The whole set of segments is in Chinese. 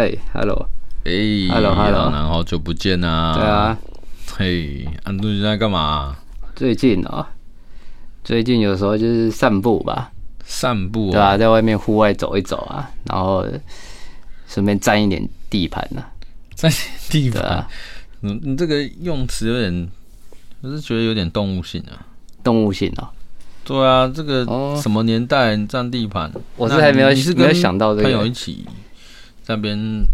嗨，hello，哎，hello，hello，然后好久不见啊。对啊，嘿，安东你在干嘛？最近啊，最近有时候就是散步吧，散步，对啊，在外面户外走一走啊，然后顺便占一点地盘呢，占地盘啊。你你这个用词有点，我是觉得有点动物性啊，动物性哦。对啊，这个什么年代占地盘？我是还没有，是没有想到这个。朋友一起在那边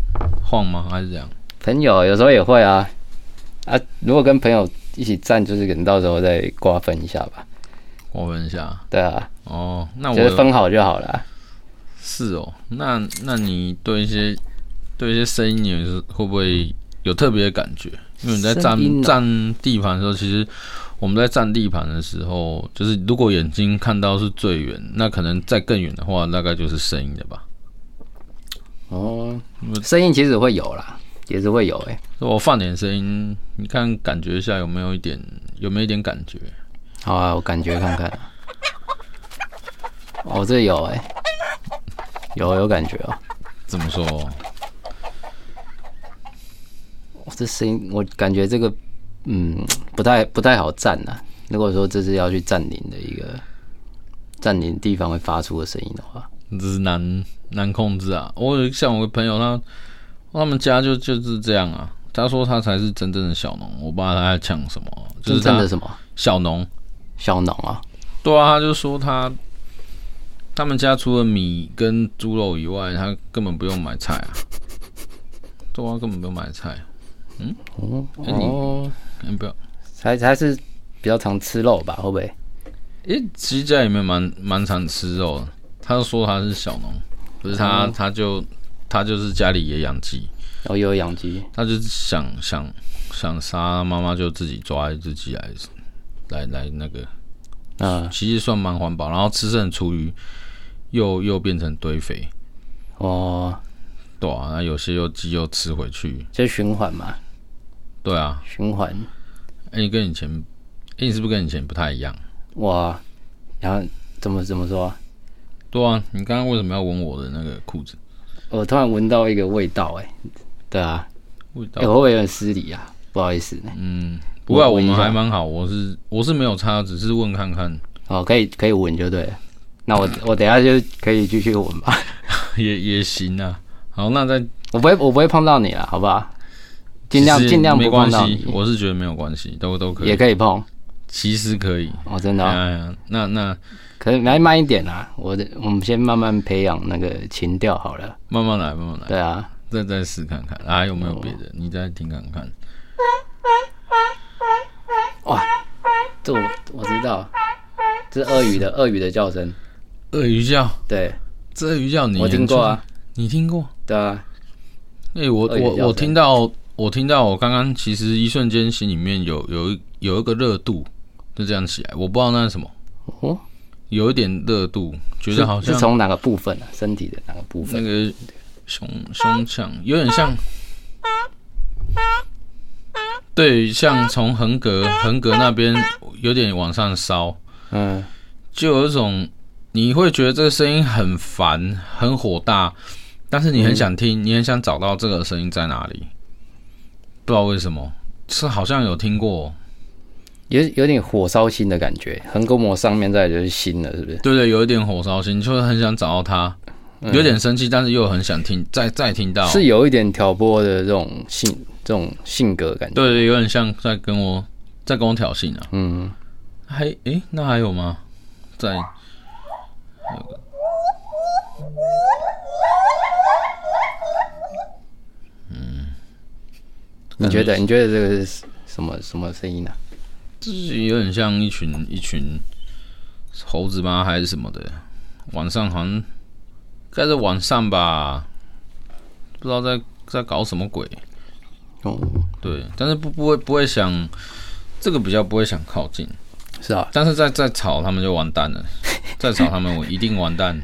晃吗？还是这样？朋友有时候也会啊啊！如果跟朋友一起站，就是可能到时候再瓜分一下吧。瓜分一下？对啊。哦，那我觉得分好就好了。是哦，那那你对一些对一些声音，你会不会有特别的感觉？因为你在占占地盘的时候，其实。我们在占地盘的时候，就是如果眼睛看到是最远，那可能再更远的话，大概就是声音的吧。哦，声音其实会有啦，也是会有哎、欸。我放点声音，你看感觉一下有没有一点，有没有一点感觉？好啊，我感觉看看。哦，这有哎、欸，有有感觉哦。怎么说？我这声音，我感觉这个。嗯，不太不太好站呐。如果说这是要去占领的一个占领地方会发出的声音的话，这是难难控制啊。我像我的朋友他他们家就就是这样啊。他说他才是真正的小农，我不知道他在讲什么，就是真的什么小农小农啊？对啊，他就说他他们家除了米跟猪肉以外，他根本不用买菜啊。对啊，根本不用买菜。嗯哦哦。嗯，不要，还还是比较常吃肉吧？会不会？诶，其实家里面蛮蛮常吃肉的。他说他是小农，可是他、嗯、他就他就是家里也养鸡，哦，有养鸡，他就是想想想杀妈妈就自己抓一只鸡来来来那个，啊，其实算蛮环保，然后吃剩厨余又又变成堆肥，哦，对啊，那有些又鸡又吃回去，这循环嘛。对啊，循环。哎，你跟以前，哎，你是不是跟以前不太一样？哇，然后怎么怎么说？对啊，你刚刚为什么要闻我的那个裤子？我突然闻到一个味道，哎，对啊，味道，会不会有点失礼啊？不好意思。嗯，不过我们还蛮好，我是我是没有擦，只是问看看。哦，可以可以闻就对了。那我我等下就可以继续闻吧。也也行啊。好，那再 我不会我不会碰到你了，好不好？尽量尽量不碰到，我是觉得没有关系，都都可以，也可以碰，其实可以哦，真的、哦。哎呀，那那来慢一点啦，我的我们先慢慢培养那个情调好了，慢慢来，慢慢来。对啊，再再试看看，还、啊、有没有别的？你再听看看。哇，这我我知道，这是鳄鱼的鳄鱼的叫声，鳄鱼叫，对，这鳄鱼叫你，我听过啊，你听过？对啊，哎、欸，我我我听到。我听到，我刚刚其实一瞬间心里面有有一有一个热度，就这样起来，我不知道那是什么，哦，有一点热度，觉得好像是从哪个部分啊？身体的哪个部分？那个胸胸腔有点像，对，像从横膈横膈那边有点往上烧，嗯，就有一种你会觉得这个声音很烦、很火大，但是你很想听，你很想找到这个声音在哪里。不知道为什么，是好像有听过，有有点火烧心的感觉，横膈膜上面再就是心了，是不是？对对，有一点火烧心，就是很想找到他，有点生气，但是又很想听，再再听到，是有一点挑拨的这种性，这种性格感觉。对对，有点像在跟我，在跟我挑衅啊。嗯，还诶，那还有吗？在。嗯你觉得？你觉得这个是什么什么声音呢？就是有点像一群一群猴子吗？还是什么的？晚上好像该是晚上吧，不知道在在搞什么鬼。哦，对，但是不不会不会想这个比较不会想靠近。是啊，但是再再吵他们就完蛋了，再吵他们我一定完蛋。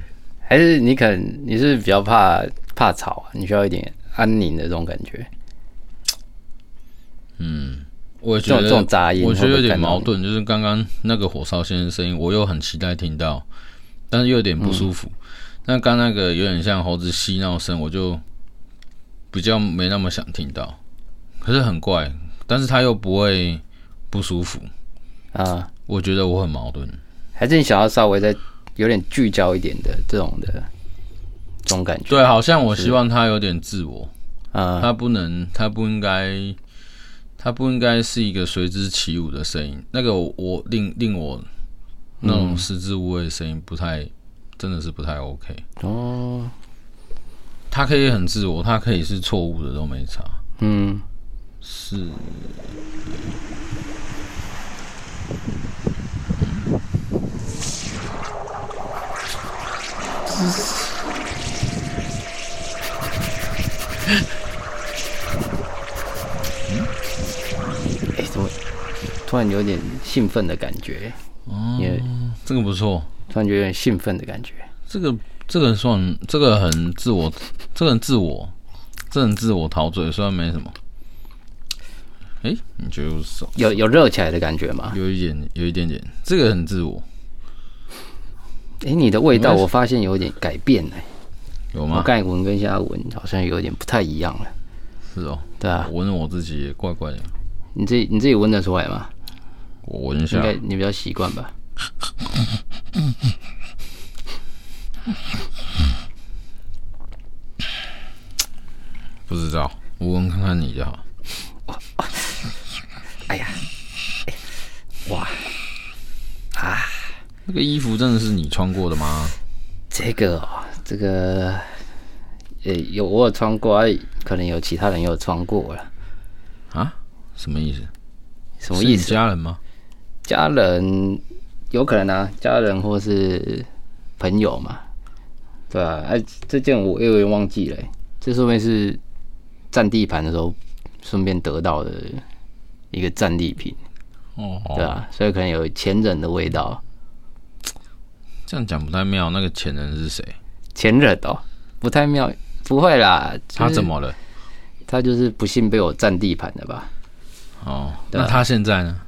还是你可能你是比较怕怕吵啊？你需要一点安宁的这种感觉。嗯，我觉得这种杂音，我觉得有点矛盾。就是刚刚那个火烧心的声音，我又很期待听到，但是又有点不舒服。嗯、那刚那个有点像猴子嬉闹声，我就比较没那么想听到。可是很怪，但是他又不会不舒服啊。我觉得我很矛盾，还是你想要稍微再有点聚焦一点的这种的这种感觉？对，好像我希望他有点自我啊，他不能，他不应该，他不应该是一个随之起舞的声音。那个我令令我那种食之无味的声音不太，真的是不太 OK 哦。他可以很自我，他可以是错误的都没差。嗯，是。哎，怎么突然有点兴奋的感觉？哦，这个不错，突然觉得有点兴奋的感觉。这个这个算这个很自我，这个很自我，这很自我陶醉，虽然没什么。哎，你觉得有有热起来的感觉吗？有一点，有一点点，这个很自我。哎，你的味道我发现有点改变了。有吗？我刚才闻跟现在闻好像有点不太一样了。是哦，对啊，闻我自己也怪怪的。你自己你自己闻得出来吗？我闻一下，应该你比较习惯吧。不知道，我闻看看你就好。哎呀，哇啊！那个衣服真的是你穿过的吗？这个、哦，这个，呃，有我有穿过，可能有其他人也有穿过了。啊？什么意思？什么意思？家人吗？家人有可能啊，家人或是朋友嘛，对吧、啊？哎、啊，这件我有点忘记了，这说明是占地盘的时候顺便得到的一个战利品。哦，对啊，所以可能有前人的味道。这样讲不太妙，那个前人是谁？前人哦，不太妙，不会啦。就是、他怎么了？他就是不幸被我占地盘的吧？哦，那他现在呢？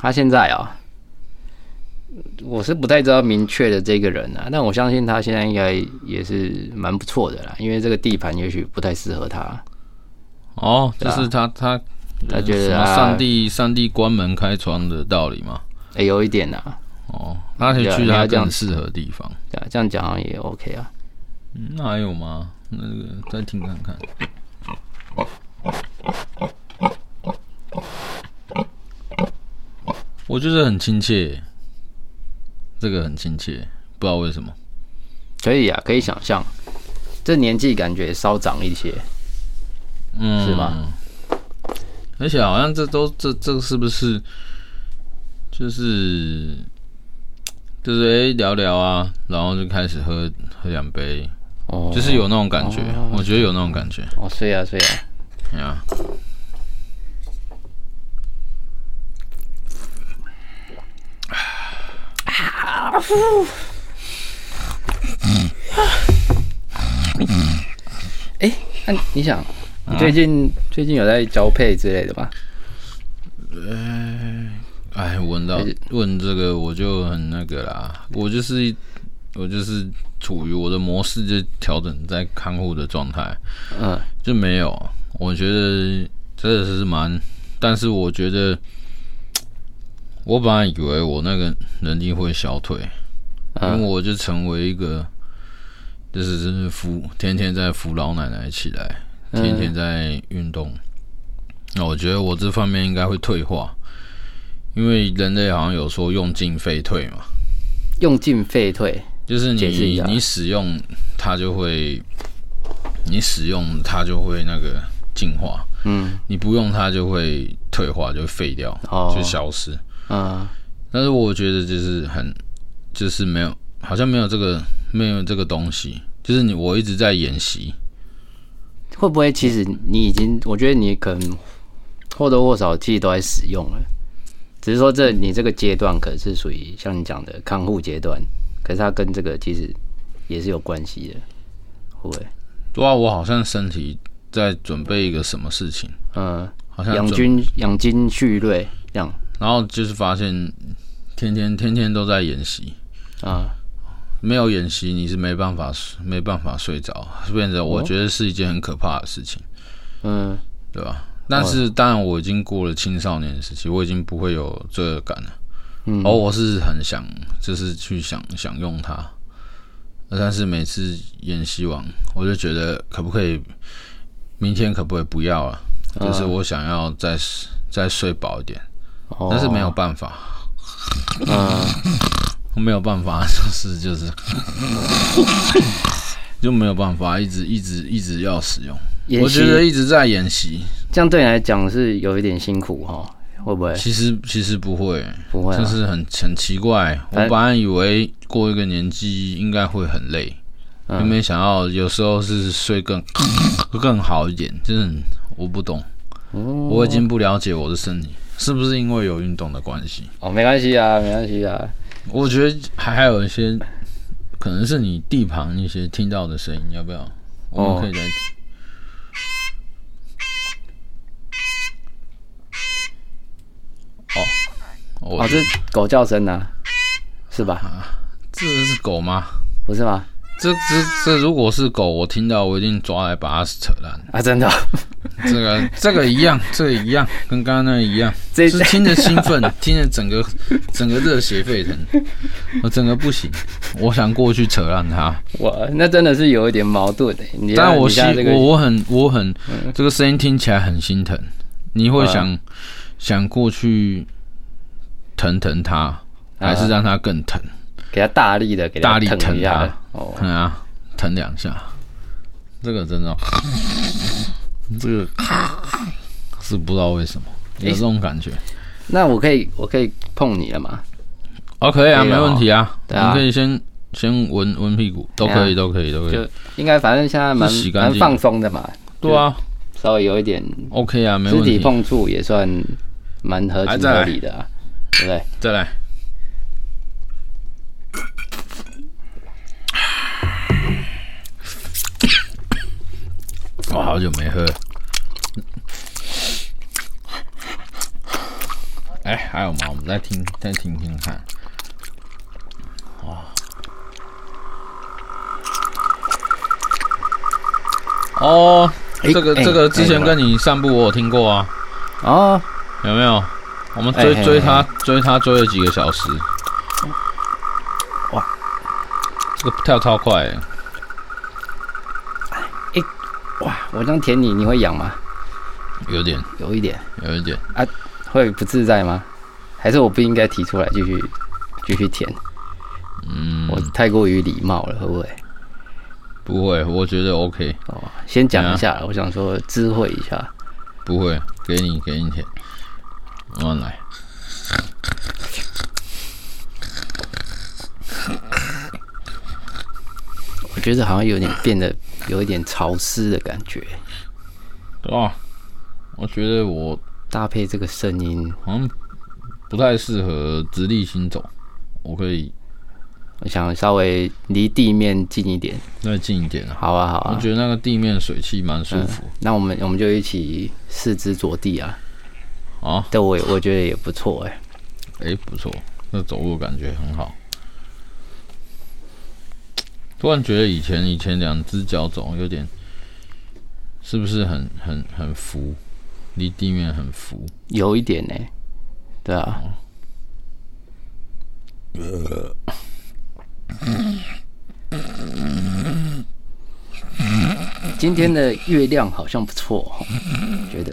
他现在啊、喔，我是不太知道明确的这个人啊，但我相信他现在应该也是蛮不错的啦，因为这个地盘也许不太适合他。哦，就是他他他觉得上帝上帝关门开窗的道理吗？哎、欸，有一点啊。哦，他可以去他更适合的地方。对啊，这样讲好像也 OK 啊。嗯，那还有吗？那个再听看看。我觉得很亲切，这个很亲切，不知道为什么。可以啊，可以想象，这年纪感觉稍长一些，嗯，是吗？而且好像这都这这是不是就是？就是哎、欸，聊聊啊，然后就开始喝喝两杯，哦，就是有那种感觉，哦、我觉得有那种感觉。哦，睡啊睡啊，对啊。啊呼！嗯。哎，那你想，你最近、嗯、最近有在交配之类的吗？呃。哎，闻到问这个我就很那个啦，我就是我就是处于我的模式就调整在看护的状态，嗯，就没有。我觉得真的是蛮，但是我觉得我本来以为我那个能力会消退，因为我就成为一个就是真是扶天天在扶老奶奶起来，天天在运动，那我觉得我这方面应该会退化。因为人类好像有说用进废退嘛，用进废退就是你你使用它就会，你使用它就会那个进化，嗯，你不用它就会退化，就废掉，哦，就消失，嗯。但是我觉得就是很，就是没有，好像没有这个没有这个东西，就是你我一直在演习，会不会其实你已经，我觉得你可能或多或少其实都在使用了。只是说，这你这个阶段可是属于像你讲的康复阶段，可是它跟这个其实也是有关系的，会不会？对啊，我好像身体在准备一个什么事情，嗯，好像养精养精蓄锐这样，然后就是发现天天天天都在演习啊，没有演习，你是没办法没办法睡着，变成我觉得是一件很可怕的事情。嗯，对吧？但是当然，我已经过了青少年时期，我已经不会有罪恶感了。嗯，而我是很想，就是去想享用它。但是每次演习完，我就觉得可不可以明天可不可以不要了？就是我想要再再睡饱一点，但是没有办法。嗯，我没有办法，就 是就是，就没有办法，一直一直一直要使用。我觉得一直在演习，这样对你来讲是有一点辛苦哈？会不会？其实其实不会，不会，就是很很奇怪。我本来以为过一个年纪应该会很累，有没有想到有时候是睡更 更好一点。真的，我不懂，我已经不了解我的身体，是不是因为有运动的关系？哦，没关系啊，没关系啊。我觉得还还有一些可能是你地旁一些听到的声音，要不要？我们可以再。哦哦，这是狗叫声呢，是吧？啊这是狗吗？不是吗？这这这如果是狗，我听到我一定抓来把它扯烂啊！真的，这个这个一样，这个一样，跟刚刚那个一样，这是听着兴奋，听着整个整个热血沸腾，我整个不行，我想过去扯烂它。哇，那真的是有一点矛盾的。但我心我我很我很这个声音听起来很心疼，你会想想过去。疼疼他，还是让他更疼？给他大力的，给他大力疼一下。哦，疼啊，疼两下。这个真的，这个是不知道为什么有这种感觉。那我可以，我可以碰你了吗？哦，可以啊，没问题啊。我们可以先先闻闻屁股，都可以，都可以，都可以。就应该，反正现在蛮蛮放松的嘛。对啊，稍微有一点 OK 啊，没问题。肢体碰触也算蛮合情合理的啊。对不对？再来。我好久没喝。哎，还有吗？我们再听，再听听看。哇！哦，这个这个之前跟你散步，我有听过啊。哦，有没有？我们追追他，追他追了几个小时。哇，这个跳超快！哎，哇，我这样舔你，你会痒吗？有点，有一点，有一点啊，会不自在吗？还是我不应该提出来继续继续舔？嗯，我太过于礼貌了，会不会？不会，我觉得 OK。哦，先讲一下，我想说知会一下。不会，给你给你舔。慢慢来，我觉得好像有点变得有一点潮湿的感觉。对啊，我觉得我搭配这个声音好像不太适合直立行走。我可以，我想稍微离地面近一点，再近一点。好啊，好啊。我觉得那个地面水汽蛮舒服。那我们我们就一起四肢着地啊。啊，对，我我觉得也不错哎，哎，不错，那走路感觉很好。突然觉得以前以前两只脚走有点，是不是很很很浮，离地面很浮？有一点呢，对啊。呃，今天的月亮好像不错，觉得。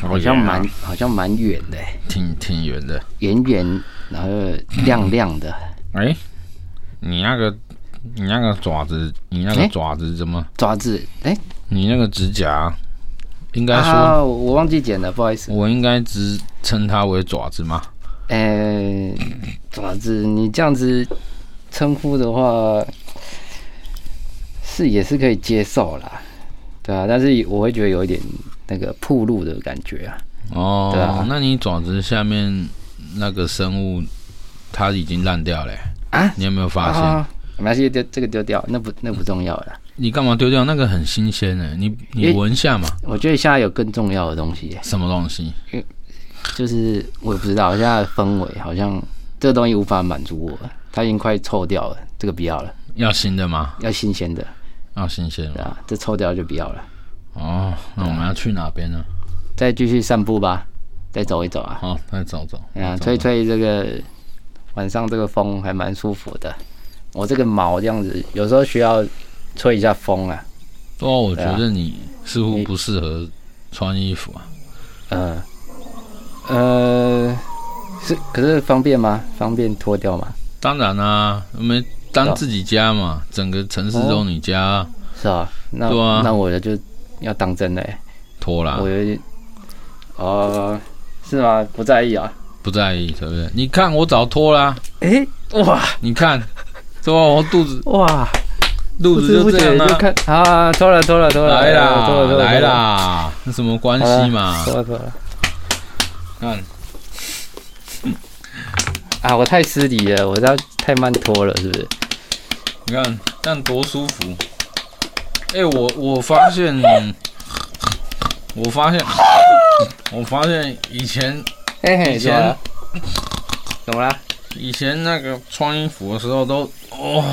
好像蛮好像蛮圆的，挺挺圆的，圆圆，然后亮亮的。哎，你那个你那个爪子，你那个爪子怎么？爪子？哎，你那个指甲，应该说，我忘记剪了，不好意思。我应该只称它为爪子吗？哎，爪子，你这样子称呼的话，是也是可以接受啦，对啊，但是我会觉得有一点。那个铺路的感觉啊，哦，对啊，那你爪子下面那个生物，它已经烂掉了啊？你有没有发现？没关系，丢这个丢掉，那不那不重要了。你干嘛丢掉？那个很新鲜呢，你你闻下嘛。我觉得现在有更重要的东西。什么东西？就是我也不知道，现在的氛围好像这个东西无法满足我。它已经快臭掉了，这个不要了。要新的吗？要新鲜的。要新鲜的。对啊，这臭掉就不要了。哦，那我们要去哪边呢？再继续散步吧，再走一走啊。好，再走走。哎呀，吹吹这个晚上这个风还蛮舒服的。我这个毛这样子，有时候需要吹一下风啊。哦，我觉得你似乎不适合穿衣服啊。嗯，呃，是，可是方便吗？方便脱掉吗？当然啦，我们当自己家嘛，整个城市都你家。是啊，那那我就要当真嘞。脱了。我有点，哦，是吗？不在意啊？不在意，对不对？你看我早脱了。哎，哇，你看，对吧？我肚子，哇。肚子就这样就看啊，脱了脱了脱了，来啦来啦，那什么关系嘛？脱了脱了，看，啊，我太失礼了，我这样太慢脱了，是不是？你看这样多舒服。哎，我我发现，我发现，我发现以前，以前怎么了？以前那个穿衣服的时候都哇。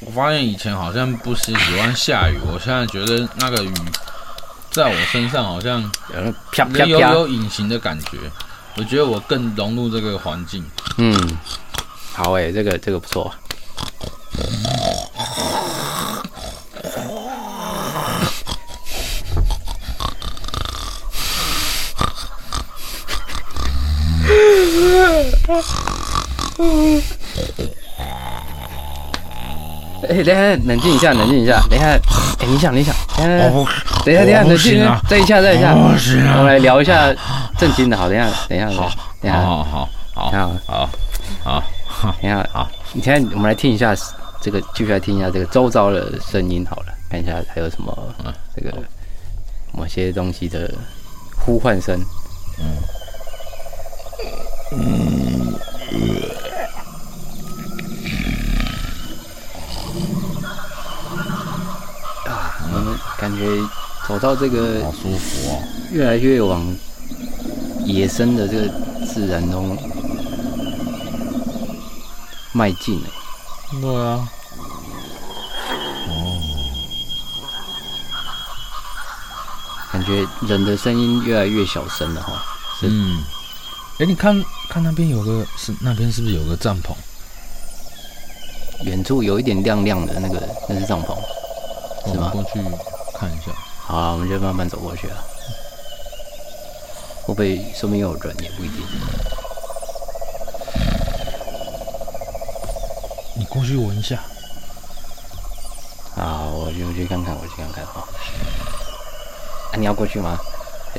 我发现以前好像不是喜欢下雨，我现在觉得那个雨在我身上好像有有有隐形的感觉，我觉得我更融入这个环境。嗯，好诶、欸，这个这个不错。哎，等下，冷静一下，冷静一下。等一下，哎，你想，你想，等一下，等一下，等一下，冷静，再一下，再一下。我们来聊一下正经的。好，等一下，等一下，好，等下，好好好，好，好，好，好，等下，好。你现在我们来听一下这个，继续来听一下这个周遭的声音。好了，看一下还有什么，这个某些东西的呼唤声。嗯。嗯。感觉走到这个好舒服哦，越来越往野生的这个自然中迈进了。对啊。哦。感觉人的声音越来越小声了哈。嗯。哎，你看看那边有个是那边是不是有个帐篷？远处有一点亮亮的那个，那是帐篷，是吗？过去。看一下，好啊，我们就慢慢走过去啊。会不会说明有人也不一定。你过去闻一下。好，我去，我去看看，我去看看哈。啊，你要过去吗？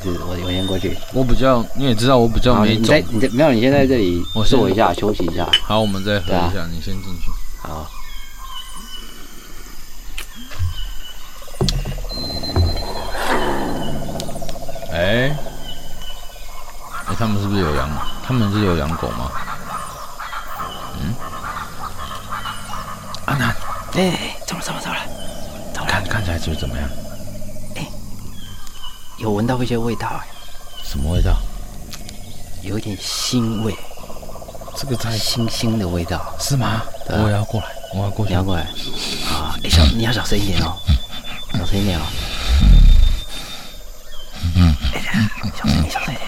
我我先过去？我比较，你也知道我比较没走。你在，没有，你先在这里我坐一下，休息一下。好，我们再喝一下，你先进去。好。哎，哎，他们是不是有养？他们是有养狗吗？嗯，阿南，哎，怎么怎么怎么了？看看起来就是怎么样？哎，有闻到一些味道哎。什么味道？有一点腥味。这个在腥腥的味道是吗？我也要过来，我要过去。你要过来啊！哎，小，你要小声一点哦，小声一点哦。嗯，小声一点，小声点，小声点。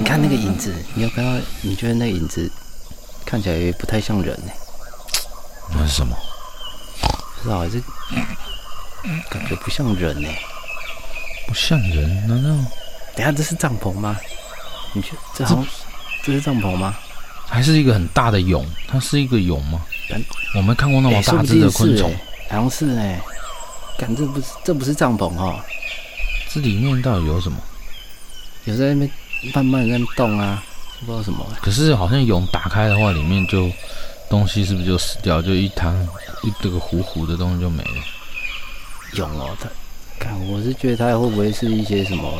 你看那个影子，你有看到？你觉得那个影子看起来不太像人呢？那是什么？不知道，这感觉不像人呢。不像人？难道？等下这是帐篷吗？你觉得这好像这是帐篷吗？还是一个很大的蛹？它是一个蛹吗？我没看过那么大只的昆虫，好像是呢。感这不是这不是帐篷哈，这里面到底有什么？有在那边慢慢在那动啊，不知道什么。可是好像蛹打开的话，里面就东西是不是就死掉？就一滩一这个糊糊的东西就没了。蛹哦，它看我是觉得它会不会是一些什么？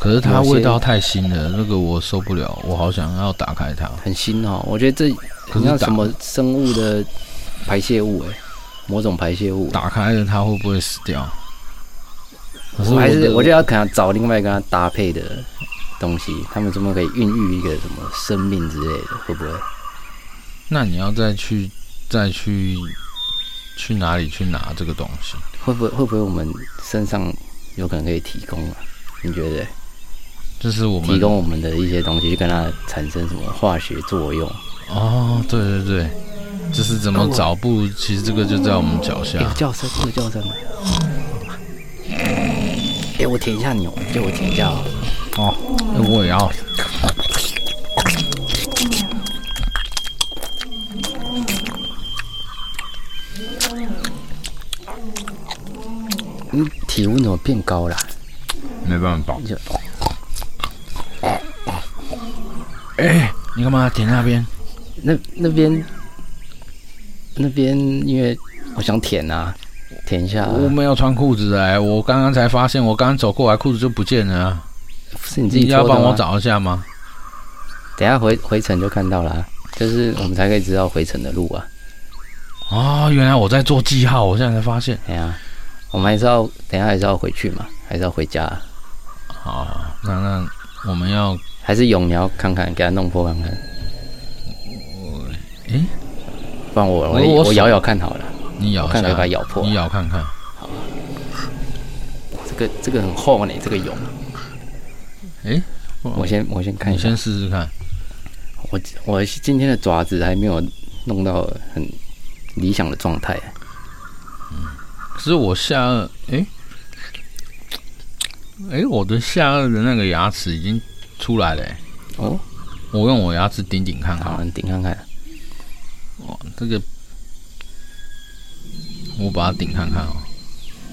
可是它味道太腥了，那个我受不了，我好想要打开它。很腥哦，我觉得这很像什么生物的排泄物哎。某种排泄物打开了，它会不会死掉？我还是我觉得要可能找另外一个它搭配的东西，他们怎么可以孕育一个什么生命之类的？会不会？那你要再去再去去哪里去拿这个东西？会不会会不会我们身上有可能可以提供啊？你觉得？就是我们提供我们的一些东西，去跟它产生什么化学作用？哦，对对对，就是怎么找？不如其实这个就在我们脚下。有叫声，有叫声。哎，我舔一下牛，借我舔一下哦。哦，我也要。你体温怎么变高了？没办法。哎，你干嘛舔那边？那那边那边，因为我想舔啊，舔一下。我没有穿裤子哎，我刚刚才发现，我刚刚走过来裤子就不见了。是你自己要帮我找一下吗？等下回回程就看到了，就是我们才可以知道回程的路啊。哦，原来我在做记号，我现在才发现。哎呀，我们还是要等下还是要回去嘛，还是要回家。好，那那我们要。还是蛹，你要看看，给它弄破看看。我，诶，不然我我我咬咬看好了。你咬，看来把它咬破。你咬看看。好。这个这个很厚呢，这个蛹。诶，我先我先看一下。你先试试看。我我今天的爪子还没有弄到很理想的状态。嗯。可是我下颚，哎，哎，我的下颚的那个牙齿已经。出来了、欸、哦，我用我牙齿顶顶看看，你顶看看。哇，这个我把它顶看看哦。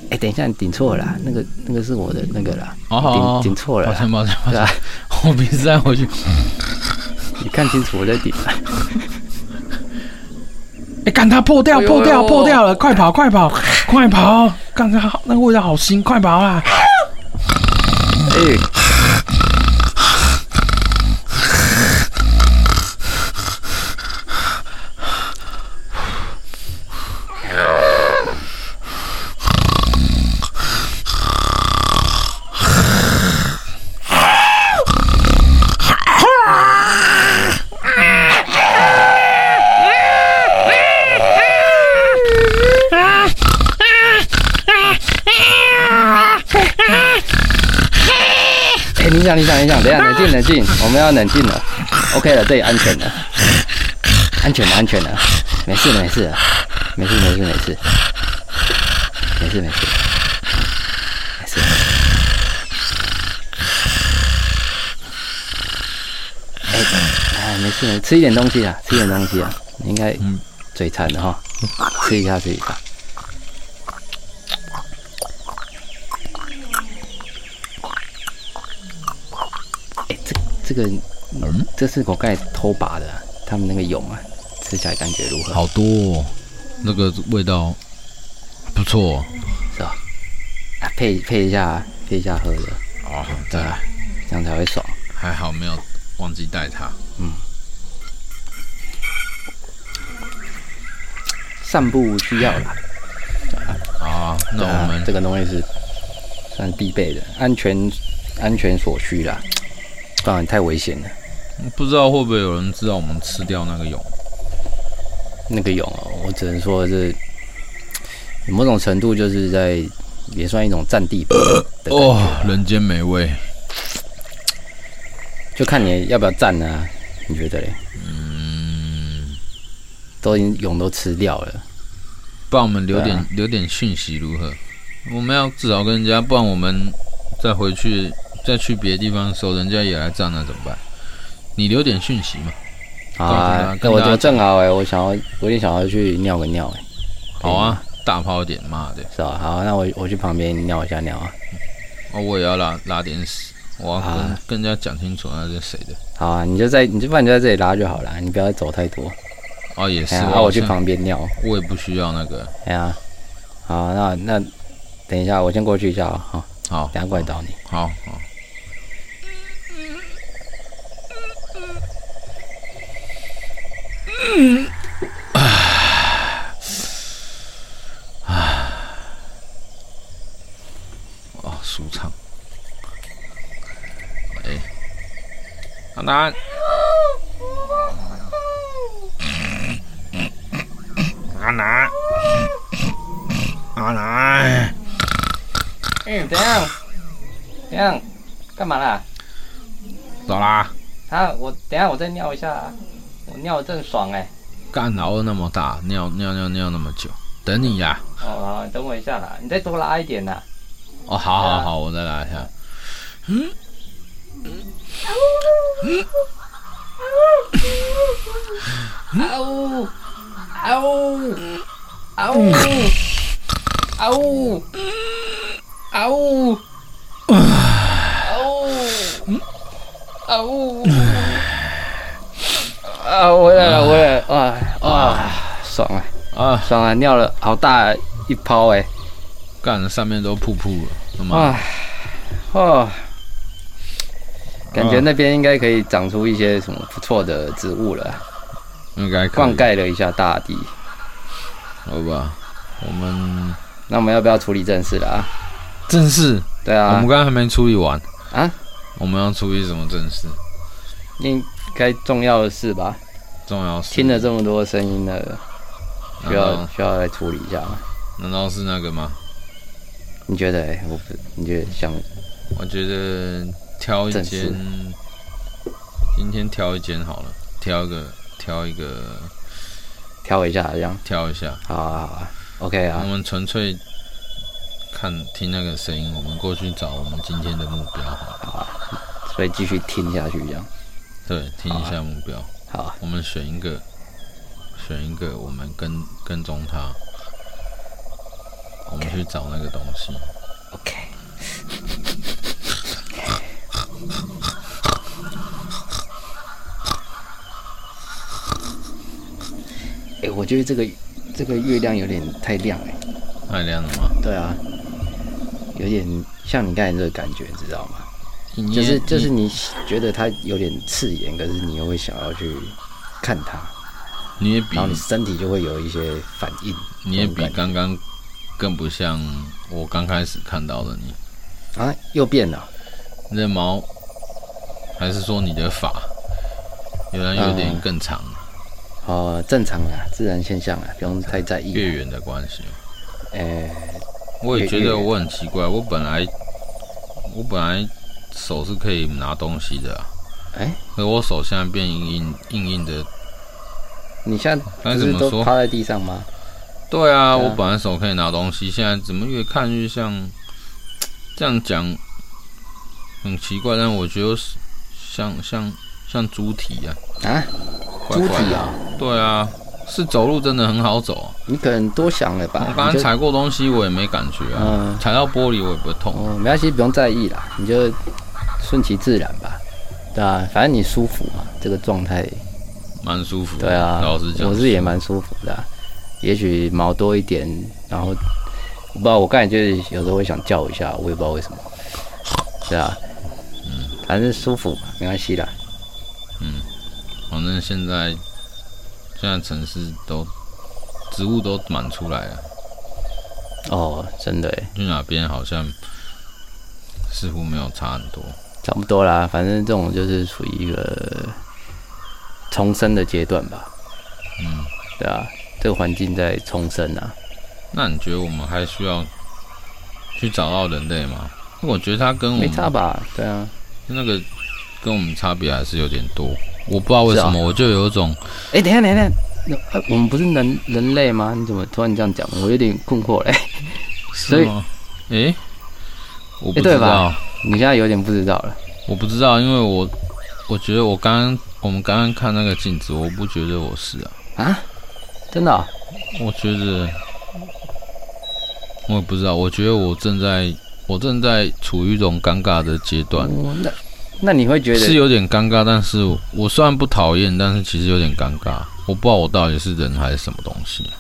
哎、欸，等一下，你顶错了啦，那个那个是我的那个啦。哦，顶顶错了，抱歉抱歉抱歉。我鼻子再回去。你看清楚我在顶。哎、欸，干它破掉破掉破掉了！快跑快跑快跑！干它好，那个味道好腥，快跑啊！哎、欸。你想，你想，你想，等下冷静，我们要冷静了。OK 了，这里安全了，安全了，安全了，没事，没事，没事，没事，没事，没事，没事，没事。哎，哎，没事，没事，吃一点东西啊，吃一点东西啊，你应该嘴馋的哈，吃一下，吃一下。个，嗯，这是我刚才偷拔的，他们那个蛹啊，吃起来感觉如何？好多，哦，那个味道不错，是吧？配配一下，配一下喝的。哦，对，这样才会爽。还好没有忘记带它。嗯。散步需要啦。啊，那我们这个东西是算必备的，安全安全所需啦。当然太危险了，不知道会不会有人知道我们吃掉那个蛹？那个蛹哦，我只能说是某种程度就是在也算一种占地吧 哦，人间美味，就看你要不要占啊？你觉得嘞？嗯，都已经蛹都吃掉了，帮我们留点、啊、留点讯息如何？我们要至少跟人家，不然我们再回去。再去别的地方的时候，人家也来占，那怎么办？你留点讯息嘛。好啊，我我正好哎、欸，我想要，我有点想要去尿个尿哎、欸。好啊，大泡点嘛的。是吧？好，那我我去旁边尿一下尿啊。哦，我也要拉拉点屎，我要跟、啊、跟人家讲清楚那是谁的。好啊，你就在，你就把你就在这里拉就好了，你不要走太多。哦，也是。然后我去旁边尿。我也不需要那个。哎呀，好，那那等一下，我先过去一下啊。好，好，等下过来找你。好好。嗯，啊，啊，哦，舒畅。哎，阿南，阿南，阿南。哎，怎样？怎样？干嘛啦？走啦！啊，我等下我再尿一下，我尿得正爽哎。干熬那么大，尿尿尿尿那么久，等你呀。哦，好，等我一下啦，你再多拉一点呐。哦，好好好，我再拉一下。嗯。嗯。啊呜！啊呜！啊呜！啊呜！啊呜！啊呜！啊呜！啊，回来了，回来了！哇哇，爽啊！啊，爽啊！尿了好大一泡哎，干的上面都瀑布了，哇！哦。感觉那边应该可以长出一些什么不错的植物了，应该灌溉了一下大地，好吧？我们那我们要不要处理正事了啊？正事？对啊，我们刚刚还没处理完啊。我们要处理什么正事？应该重要的事吧？重要事。听了这么多声音了，需要需要来处理一下吗？难道是那个吗？你觉得？哎，我不，你觉得想？我觉得。挑一间，今天挑一间好了，挑一个，挑一个，挑一下这样，挑一下，好啊好啊，OK 啊，我们纯粹看听那个声音，我们过去找我们今天的目标，好啊，所以继续听下去这样，对，听一下目标，好啊，我们选一个，选一个，我们跟跟踪他，我们去找那个东西，OK。哎、欸，我觉得这个这个月亮有点太亮哎，太亮了吗？对啊，有点像你刚才这个感觉，知道吗？就是就是你觉得它有点刺眼，可是你又会想要去看它，你也比，然后你身体就会有一些反应。你也比刚刚更不像我刚开始看到的你啊，又变了。你的毛，还是说你的发，有人有点更长。嗯哦，正常啦，自然现象啦，不用太在意。月圆的关系，哎、欸，我也觉得我很奇怪，我本来我本来手是可以拿东西的，哎、欸，可我手现在变硬硬硬硬的。你现在不是都趴在地上吗？对啊，我本来手可以拿东西，现在怎么越看越像这样讲，很奇怪，但我觉得像像像猪蹄啊啊。猪蹄啊，对啊，是走路真的很好走啊。你可能多想了吧？我刚刚踩过东西，我也没感觉啊。嗯，踩到玻璃我也不会痛。嗯，没关系，不用在意啦，你就顺其自然吧。对啊，反正你舒服嘛，这个状态蛮舒服。对啊，老实讲，我是也蛮舒服的啊。也许毛多一点，然后我不知道，我刚才就是有时候会想叫一下，我也不知道为什么。对啊，嗯，反正舒服嘛，没关系啦。嗯。反正现在，现在城市都植物都满出来了。哦，真的耶，去哪边好像似乎没有差很多，差不多啦。反正这种就是处于一个重生的阶段吧。嗯，对啊，这个环境在重生啊。那你觉得我们还需要去找到人类吗？我觉得他跟我们没差吧？对啊，那个跟我们差别还是有点多。我不知道为什么，我就有一种，哎、欸，等一下，等一下，那我们不是人人类吗？你怎么突然这样讲？我有点困惑嘞。所以，哎、欸，我不知道、欸，对吧？你现在有点不知道了。我不知道，因为我我觉得我刚刚我们刚刚看那个镜子，我不觉得我是啊。啊？真的、哦？我觉得，我也不知道。我觉得我正在我正在处于一种尴尬的阶段。哦那你会觉得是有点尴尬，但是我虽然不讨厌，但是其实有点尴尬。我不知道我到底是人还是什么东西啊。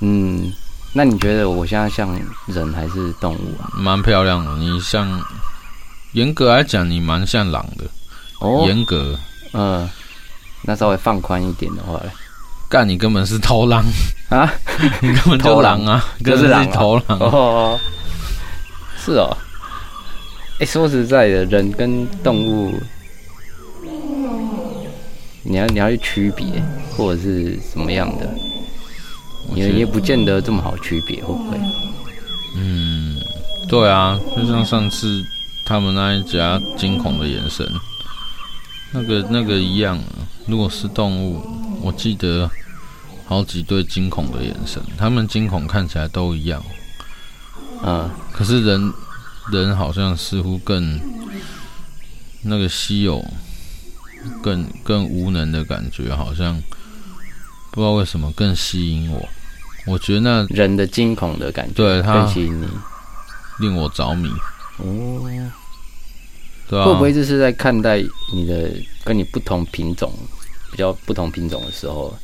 嗯，那你觉得我现在像人还是动物啊？蛮漂亮的，你像，严格来讲，你蛮像狼的。哦，严格，嗯，那稍微放宽一点的话，干你根本是偷狼啊！你根本就狼啊，就是头狼哦。是哦。哎、欸，说实在的，人跟动物你要你要去区别，或者是什么样的，你也不见得这么好区别，会不会？嗯，对啊，就像上次他们那一家惊恐的眼神，那个那个一样。如果是动物，我记得好几对惊恐的眼神，他们惊恐看起来都一样。啊，可是人人好像似乎更那个稀有。更更无能的感觉，好像不知道为什么更吸引我。我觉得那人的惊恐的感觉，对他更吸引你，令我着迷。哦，对啊，会不会这是在看待你的跟你不同品种、比较不同品种的时候？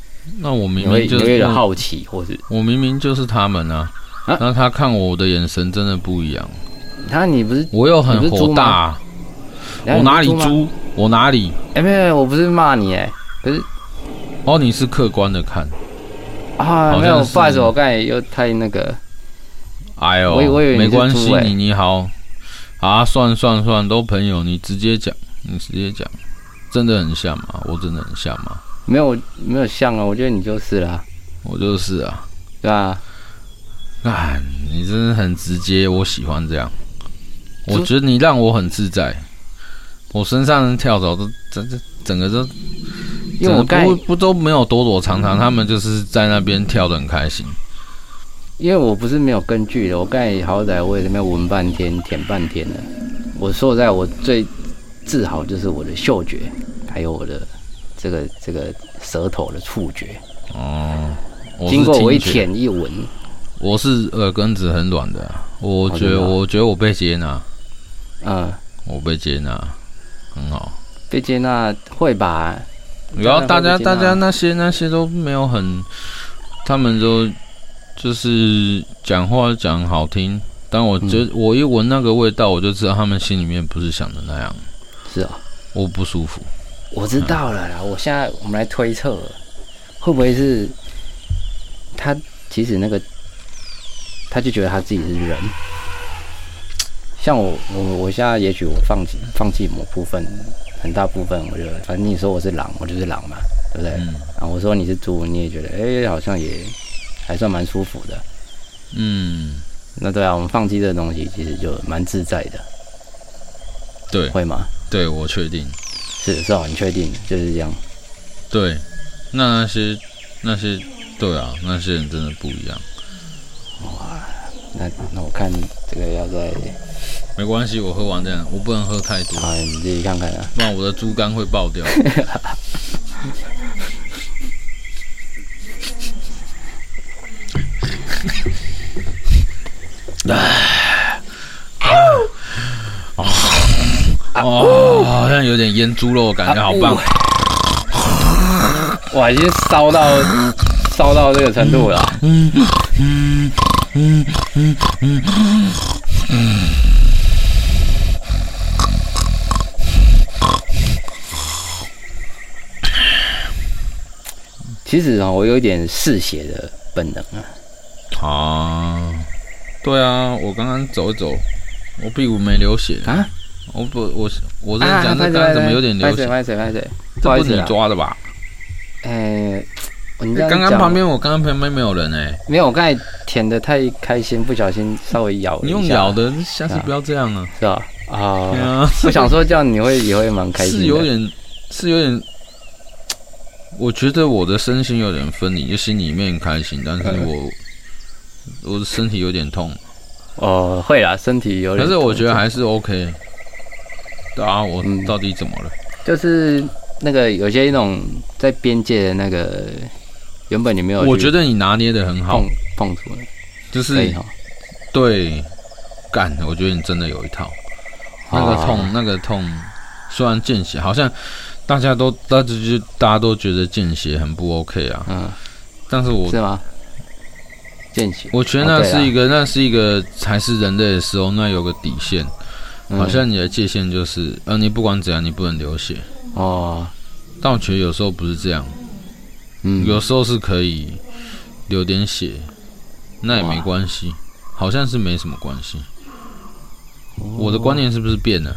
那我明明就有点好奇，或是我明明就是他们啊。啊那他看我的眼神真的不一样。他你不是我又很火大，我哪里猪？我哪里？哎，没有，我不是骂你哎，可是，哦，你是客观的看啊，没有，不好意思，我刚才又太那个，哎呦，我我以为没关系，你你好，啊，算算算，都朋友，你直接讲，你直接讲，真的很像吗？我真的很像吗？没有，没有像啊，我觉得你就是啦，我就是啊，对啊，哎，你真的很直接，我喜欢这样，我觉得你让我很自在。我身上人跳蚤都整整整个都，因为我不不都没有躲躲藏藏，他们就是在那边跳的很开心。因为我不是没有根据的，我刚才好歹我也在那边闻半天、舔半天了。我说实在，我最自豪就是我的嗅觉，还有我的这个这个舌头的触觉。哦，经过我一舔一闻，我是耳根子很软的，我觉得我觉得我被接纳，嗯，我被接纳。很好，被接纳会吧？然后大家大家那些那些都没有很，他们都就是讲话讲好听，但我觉得我一闻那个味道，我就知道他们心里面不是想的那样。是啊，我不舒服。我知道了啦，我现在我们来推测，会不会是他其实那个他就觉得他自己是人。像我，我我现在也许我放弃放弃某部分，很大部分，我觉得反正你说我是狼，我就是狼嘛，对不对？嗯。然后我说你是猪，你也觉得哎、欸，好像也还算蛮舒服的。嗯。那对啊，我们放弃这个东西，其实就蛮自在的。对。会吗？对，我确定。是是啊，你确定就是这样？对。那那些那些对啊，那些人真的不一样。哇，那那我看这个要在。没关系，我喝完这样，我不能喝太多。好，你自己看看啊，不然我的猪肝会爆掉。哎，哦，哦，好像有点腌猪肉，感觉好棒。哇，已经烧到烧到这个程度了。嗯嗯嗯嗯嗯嗯嗯。其实啊，我有一点嗜血的本能啊。啊，对啊，我刚刚走一走，我屁股没流血啊。我不，我我在讲，那刚刚怎么有点流血？拍谁？拍谁？拍谁？这不是你抓的吧？哎，你刚刚旁边，我刚刚旁边没有人哎。没有，我刚才舔的太开心，不小心稍微咬。你用咬的，下次不要这样啊。是吧？啊，我想说这样你会也会蛮开心。是有点，是有点。我觉得我的身心有点分离，就心里面开心，但是我我的身体有点痛。哦，会啦，身体有点痛。但是我觉得还是 OK。对啊，我到底怎么了？就是那个有些那种在边界的那个，原本你没有。我觉得你拿捏的很好，碰出来，就是对，干，我觉得你真的有一套。那个痛，那个痛，虽然见血，好像。大家都，大家就大家都觉得见血很不 OK 啊。嗯，但是我是吗？见血，我觉得那是一个，那是一个才是人类的时候，那有个底线，好像你的界限就是，呃，你不管怎样，你不能流血。哦，但我觉得有时候不是这样，嗯，有时候是可以流点血，那也没关系，好像是没什么关系。我的观念是不是变了？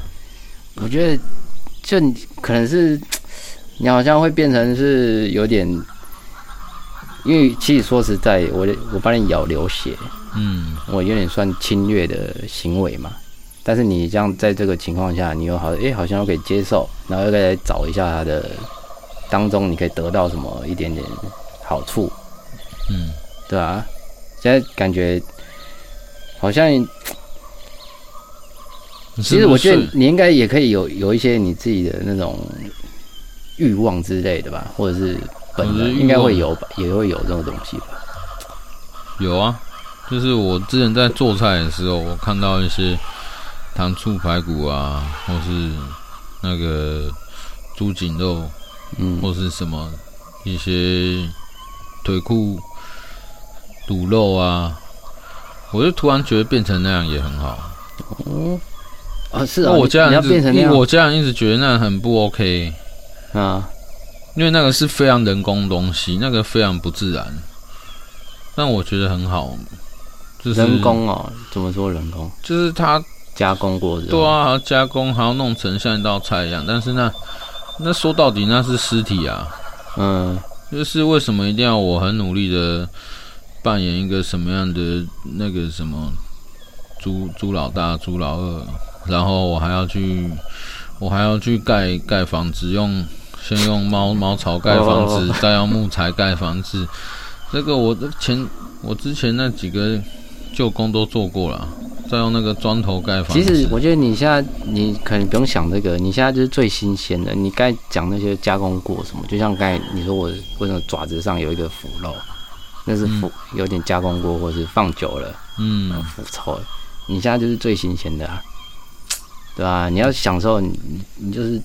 我觉得。就可能是 你好像会变成是有点，因为其实说实在，我我把你咬流血，嗯，我有点算侵略的行为嘛。但是你这样在这个情况下，你又好，哎、欸，好像又可以接受，然后又可以来找一下他的当中，你可以得到什么一点点好处，嗯，对啊，现在感觉好像，其实我觉得你应该也可以有有一些你自己的那种。欲望之类的吧，或者是本能应该会有吧，也会有这种东西吧。有啊，就是我之前在做菜的时候，我看到一些糖醋排骨啊，或是那个猪颈肉，嗯，或是什么一些腿裤卤肉啊，我就突然觉得变成那样也很好。嗯，啊是啊，我家人要变成那样，我家人一直觉得那样很不 OK。啊，因为那个是非常人工东西，那个非常不自然。但我觉得很好，就是人工哦。怎么说人工？就是它加工过的。对啊，加工，还要弄成像一道菜一样。但是那那说到底那是尸体啊。嗯，就是为什么一定要我很努力的扮演一个什么样的那个什么猪猪老大、猪老二，然后我还要去我还要去盖盖房子用。先用猫猫草盖房子，再用木材盖房子。这个我的前我之前那几个旧工都做过了，再用那个砖头盖房子。其实我觉得你现在你可能不用想这个，你现在就是最新鲜的。你该讲那些加工过什么，就像刚才你说我为什么爪子上有一个腐肉，那是腐、嗯、有点加工过，或是放久了，嗯，腐臭了。你现在就是最新鲜的啊，对吧、啊？你要享受你你就是。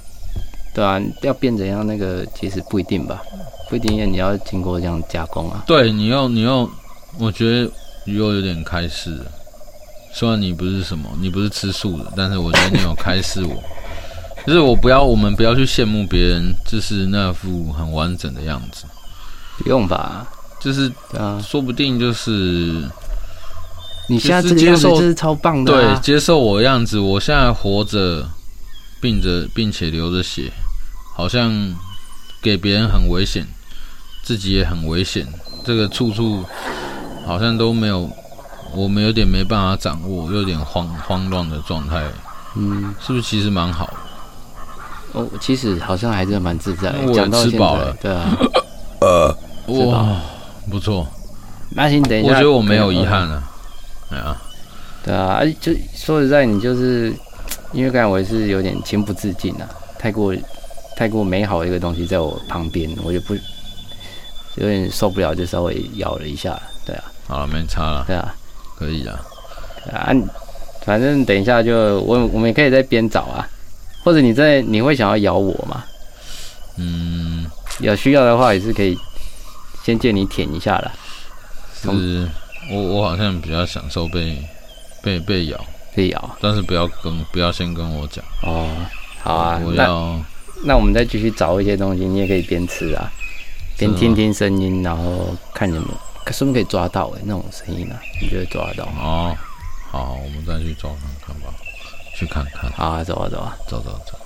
对啊，要变怎样？那个其实不一定吧，不一定要你要经过这样加工啊。对，你要你要，我觉得鱼肉有点开始了。虽然你不是什么，你不是吃素的，但是我觉得你有开示我。就是我不要，我们不要去羡慕别人，就是那副很完整的样子。不用吧？就是啊，说不定就是你现在这个样子就是超棒的啊。对，接受我的样子，我现在活着，并着，并且流着血。好像给别人很危险，自己也很危险。这个处处好像都没有，我们有点没办法掌握，有点慌慌乱的状态。嗯，是不是其实蛮好的？哦，其实好像还是蛮自在。我也吃饱了，对啊。呃，哇，不错。那行，等一下，我觉得我没有遗憾了。对啊，对啊，就说实在，你就是因为刚才我也是有点情不自禁啊，太过。太过美好的一个东西在我旁边，我就不有点受不了，就稍微咬了一下。对啊，好了，没差了。对啊，可以啊。啊，反正等一下就我我们也可以在边找啊，或者你在你会想要咬我吗？嗯，有需要的话也是可以先借你舔一下啦。是，我我好像比较享受被被被咬，被咬，但是不要跟不要先跟我讲哦。好啊，我要。那我们再继续找一些东西，你也可以边吃啊，边听听声音，然后看有没有，可是不是可以抓到哎、欸、那种声音啊？你觉得抓得到吗？哦，好，我们再去抓看看吧，去看看。好啊，走啊，走啊，走走走。